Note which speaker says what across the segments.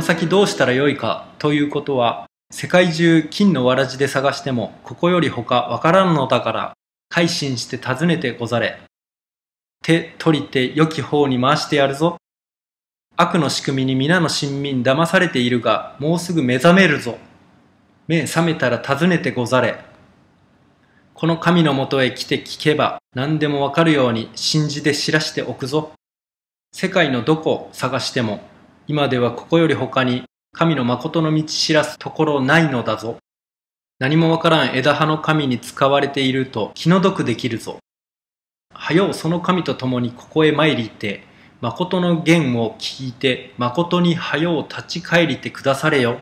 Speaker 1: この先どうしたらよいかということは、世界中金のわらじで探しても、ここより他わからんのだから、改心して尋ねてござれ。手取りて良き方に回してやるぞ。悪の仕組みに皆の親民騙されているが、もうすぐ目覚めるぞ。目覚めたら尋ねてござれ。この神のもとへ来て聞けば何でもわかるように信じで知らしておくぞ。世界のどこを探しても今ではここより他に神の誠の道知らすところないのだぞ。何もわからん枝葉の神に使われていると気の毒できるぞ。はようその神と共にここへ参りて、誠の言を聞いて、誠にはよう立ち返りてくだされよ。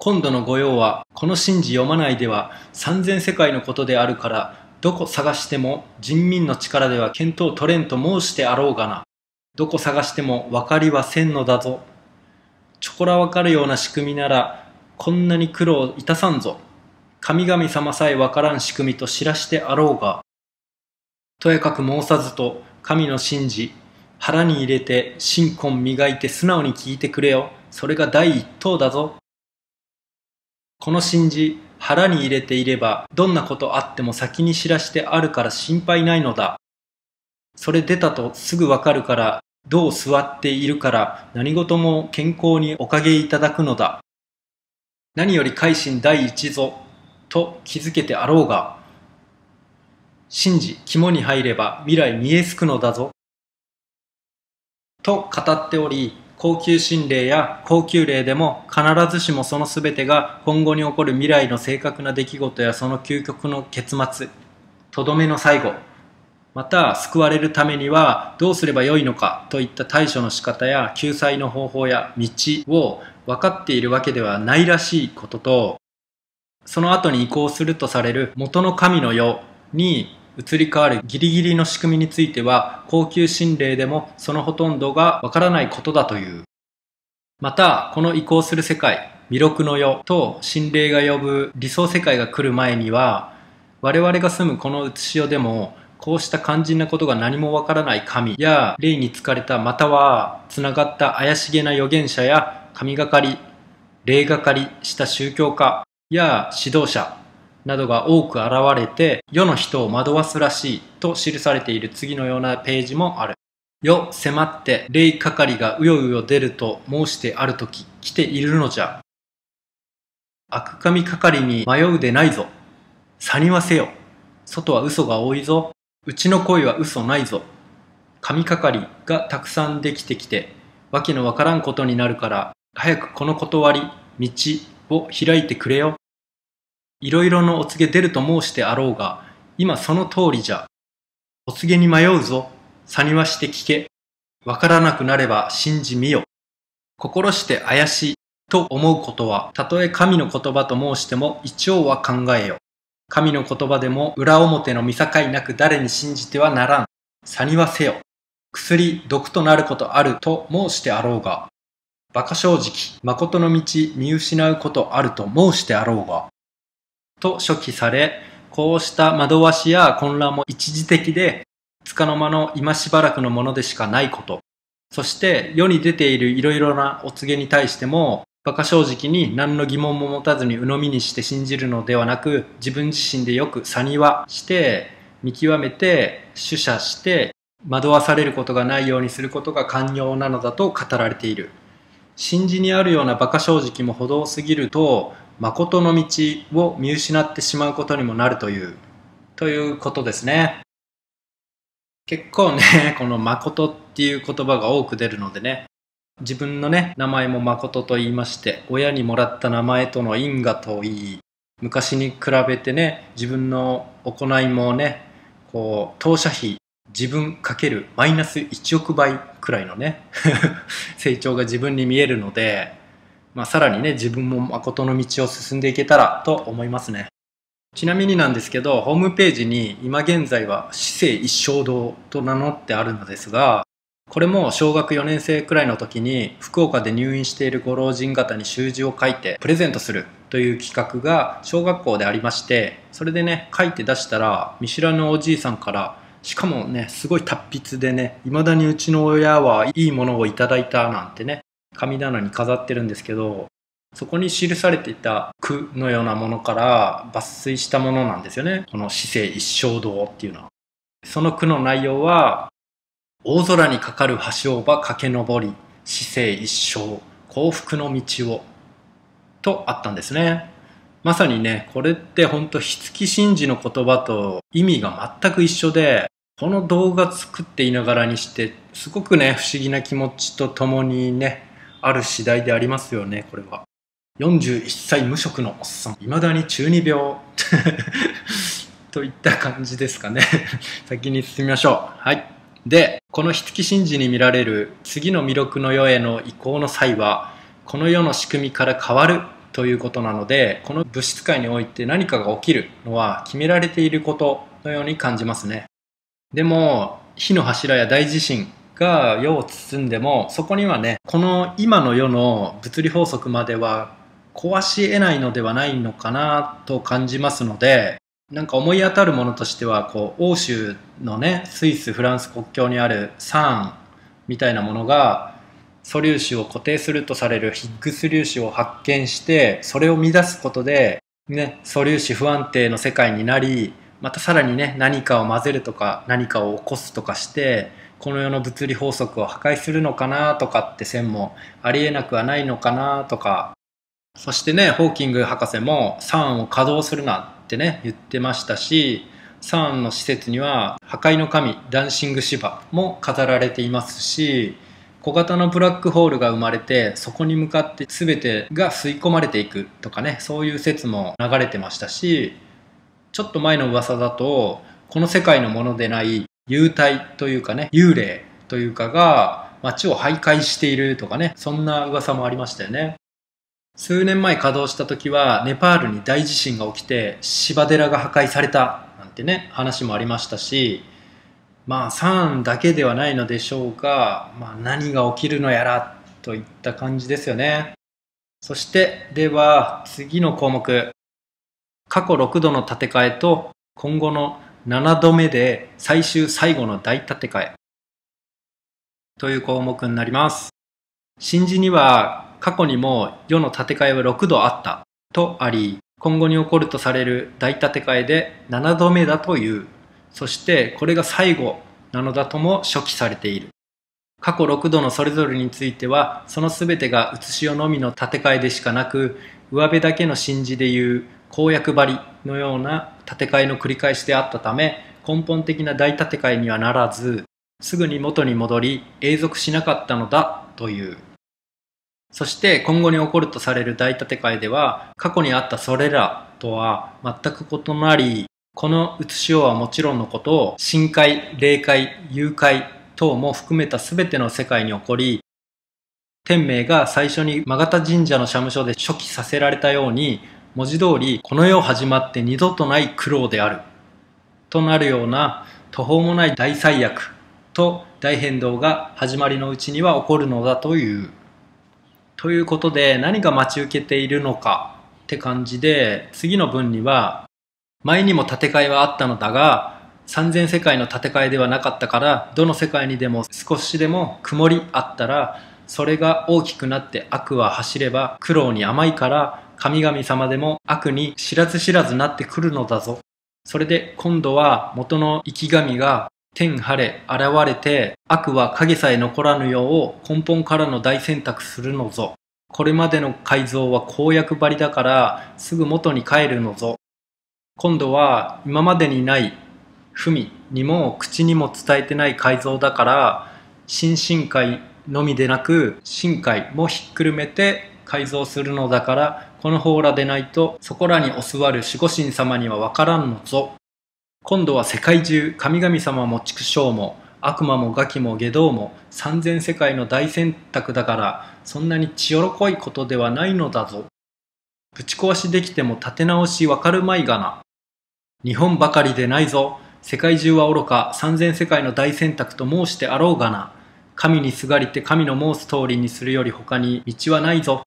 Speaker 1: 今度の御用は、この神事読まないでは三千世界のことであるから、どこ探しても人民の力では見当取れんと申してあろうがな。どこ探しても分かりはせんのだぞ。ちょこらわかるような仕組みなら、こんなに苦労いたさんぞ。神々様さえわからん仕組みと知らしてあろうが。とやかく申さずと、神の神事、腹に入れて、心魂磨いて素直に聞いてくれよ。それが第一等だぞ。この信じ、腹に入れていれば、どんなことあっても先に知らしてあるから心配ないのだ。それ出たとすぐわかるから、どう座っているから何事も健康におかげいただくのだ。何より改心第一ぞ、と気づけてあろうが、信じ肝に入れば未来見えすくのだぞ。と語っており、高級心霊や高級霊でも必ずしもその全てが今後に起こる未来の正確な出来事やその究極の結末、とどめの最後、また救われるためにはどうすればよいのかといった対処の仕方や救済の方法や道を分かっているわけではないらしいことと、その後に移行するとされる元の神の世に移り変わるギリギリの仕組みについては高級心霊でもそのほとんどがわからないことだという。また、この移行する世界、弥勒の世と心霊が呼ぶ理想世界が来る前には、我々が住むこの移し世でも、こうした肝心なことが何もわからない神や霊に疲れたまたは繋がった怪しげな預言者や神がかり、霊がかりした宗教家や指導者などが多く現れて世の人を惑わすらしいと記されている次のようなページもある。世迫って霊係がうようよ出ると申してある時来ているのじゃ。悪神係に迷うでないぞ。さにわせよ。外は嘘が多いぞ。うちの恋は嘘ないぞ。神係がたくさんできてきて、わけのわからんことになるから、早くこの断り、道を開いてくれよ。いろいろのお告げ出ると申してあろうが、今その通りじゃ。お告げに迷うぞ。さにはして聞け。わからなくなれば信じみよ。心して怪しいと思うことは、たとえ神の言葉と申しても一応は考えよ。神の言葉でも裏表の見境なく誰に信じてはならん。さにはせよ。薬、毒となることあると申してあろうが。馬鹿正直、誠の道見失うことあると申してあろうが。と初期され、こうした惑わしや混乱も一時的で、束の間の今しばらくのものでしかないこと。そして世に出ているいろいろなお告げに対しても、馬鹿正直に何の疑問も持たずに鵜呑みにして信じるのではなく、自分自身でよくさにはして、見極めて、取捨して、惑わされることがないようにすることが寛容なのだと語られている。信じにあるような馬鹿正直も程すぎると、誠の道を見失ってしまうことにもなるという、ということですね。結構ね、この誠っていう言葉が多く出るのでね、自分のね、名前も誠と言いまして、親にもらった名前との因果といい、昔に比べてね、自分の行いもね、こう、当社費自分かけるマイナス1億倍くらいのね 成長が自分に見えるので、まあ、さらにね、自分も誠の道を進んでいけたらと思いますね。ちなみになんですけど、ホームページに今現在は死生一生堂と名乗ってあるのですが、これも小学4年生くらいの時に福岡で入院しているご老人方に習字を書いてプレゼントするという企画が小学校でありまして、それでね、書いて出したら見知らぬおじいさんからしかもね、すごい達筆でね、未だにうちの親はいいものをいただいたなんてね、神棚に飾ってるんですけどそこに記されていた句のようなものから抜粋したものなんですよね。この「死生一生道」っていうのは。その句の内容は大空にかかる橋をば駆け上り死生一生幸福の道をとあったんですね。まさにねこれって本当五木真嗣の言葉と意味が全く一緒でこの動画作っていながらにしてすごくね不思議な気持ちとともにねある次第でありますよねこれは。41歳無職のおっさん。未だに中二病。といった感じですかね。先に進みましょう。はい。でこの五木真嗣に見られる次の魅力の世への移行の際はこの世の仕組みから変わるということなのでこの物質界において何かが起きるのは決められていることのように感じますね。でも火の柱や大地震が世を包んでもそこにはねこの今の世の物理法則までは壊し得ないのではないのかなと感じますのでなんか思い当たるものとしてはこう欧州のねスイスフランス国境にあるサーンみたいなものが素粒子を固定するとされるヒッグス粒子を発見してそれを乱すことで、ね、素粒子不安定の世界になりまたさらにね何かを混ぜるとか何かを起こすとかしてこの世の物理法則を破壊するのかなとかって線もありえなくはないのかなとか。そしてねホーキング博士もサーンを稼働するなってね言ってましたしサーンの施設には破壊の神ダンシング芝も飾られていますし小型のブラックホールが生まれてそこに向かって全てが吸い込まれていくとかねそういう説も流れてましたしちょっと前の噂だとこの世界のものでない幽体というかね幽霊というかが街を徘徊しているとかねそんな噂もありましたよね。数年前稼働した時はネパールに大地震が起きて芝寺が破壊されたなんてね話もありましたしまあ3だけではないのでしょうが、まあ、何が起きるのやらといった感じですよね。そしてでは次の項目。過去6度の建て替えと今後の7度目で最終最後の大建て替えという項目になります。新字には過去にも世の建て替えは6度あったとあり、今後に起こるとされる大建て替えで7度目だという。そしてこれが最後なのだとも書記されている。過去6度のそれぞれについては、その全てが写し代のみの建て替えでしかなく、上辺だけの神事でいう公約張りのような建て替えの繰り返しであったため、根本的な大建て替えにはならず、すぐに元に戻り永続しなかったのだという。そして今後に起こるとされる大建て替えでは過去にあったそれらとは全く異なりこの写しようはもちろんのことを深海、霊界、幽界等も含めた全ての世界に起こり天明が最初に曲田神社の社務所で初期させられたように文字通りこの世始まって二度とない苦労であるとなるような途方もない大災悪と大変動が始まりのうちには起こるのだという。ということで何が待ち受けているのかって感じで次の文には前にも建て替えはあったのだが三千世界の建て替えではなかったからどの世界にでも少しでも曇りあったらそれが大きくなって悪は走れば苦労に甘いから神々様でも悪に知らず知らずなってくるのだぞ。それで今度は元の生き神が天晴れ現れて悪は影さえ残らぬよう根本からの大選択するのぞ。これまでの改造は公約張りだからすぐ元に帰るのぞ。今度は今までにない文にも口にも伝えてない改造だから新進会のみでなく深海もひっくるめて改造するのだからこの方らでないとそこらにお座る守護神様にはわからんのぞ。今度は世界中神々様も畜生も悪魔もガキも下道も三千世界の大選択だからそんなに血よろこいことではないのだぞ。ぶち壊しできても立て直しわかるまいがな。日本ばかりでないぞ。世界中は愚か三千世界の大選択と申してあろうがな。神にすがりて神の申す通りにするより他に道はないぞ。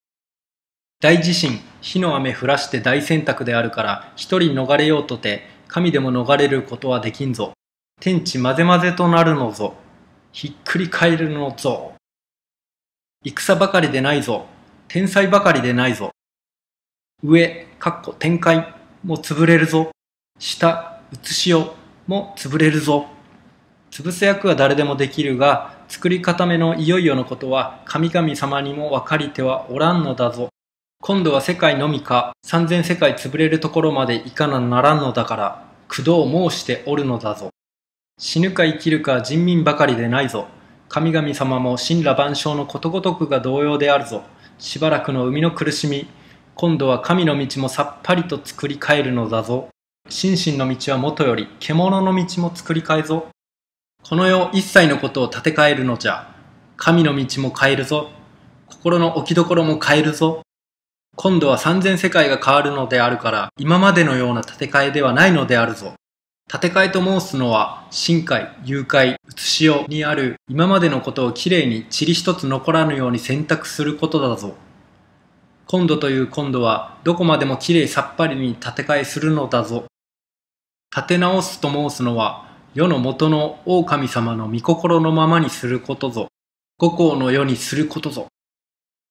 Speaker 1: 大地震、火の雨降らして大選択であるから一人逃れようとて神でも逃れることはできんぞ。天地混ぜ混ぜとなるのぞ。ひっくり返るのぞ。戦ばかりでないぞ。天才ばかりでないぞ。上、かっこ展開も潰れるぞ。下、写しよも潰れるぞ。潰す役は誰でもできるが、作り固めのいよいよのことは神々様にも分かりてはおらんのだぞ。今度は世界のみか、三千世界潰れるところまでいかなならんのだから、苦労申しておるのだぞ。死ぬか生きるか人民ばかりでないぞ。神々様も神羅万象のことごとくが同様であるぞ。しばらくの生みの苦しみ、今度は神の道もさっぱりと作り変えるのだぞ。心身の道はもとより、獣の道も作り変えぞ。この世一切のことを立て替えるのじゃ。神の道も変えるぞ。心の置きどころも変えるぞ。今度は三千世界が変わるのであるから、今までのような建て替えではないのであるぞ。建て替えと申すのは、深海、誘拐、写しよにある今までのことをきれいに塵一つ残らぬように選択することだぞ。今度という今度は、どこまでもきれいさっぱりに建て替えするのだぞ。立て直すと申すのは、世の元の狼様の御心のままにすることぞ。五行の世にすることぞ。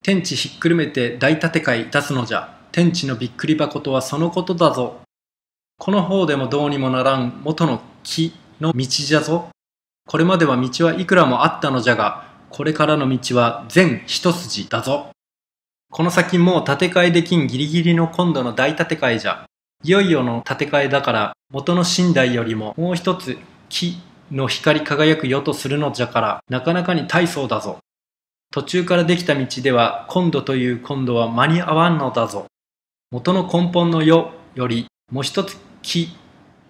Speaker 1: 天地ひっくるめて大建て替えいたすのじゃ。天地のびっくり箱とはそのことだぞ。この方でもどうにもならん元の木の道じゃぞ。これまでは道はいくらもあったのじゃが、これからの道は全一筋だぞ。この先もう建て替えできんギリギリの今度の大建て替えじゃ。いよいよの建て替えだから元の寝台よりももう一つ木の光り輝く世とするのじゃからなかなかに大層だぞ。途中からできた道では今度という今度は間に合わんのだぞ。元の根本の世よりもう一つ木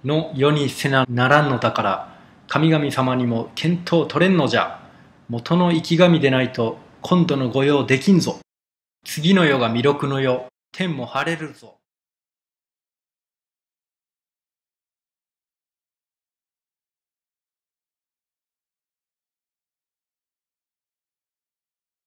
Speaker 1: の世にせなならんのだから神々様にも見当取れんのじゃ。元の生き神でないと今度の御用できんぞ。次の世が弥勒の世、天も晴れるぞ。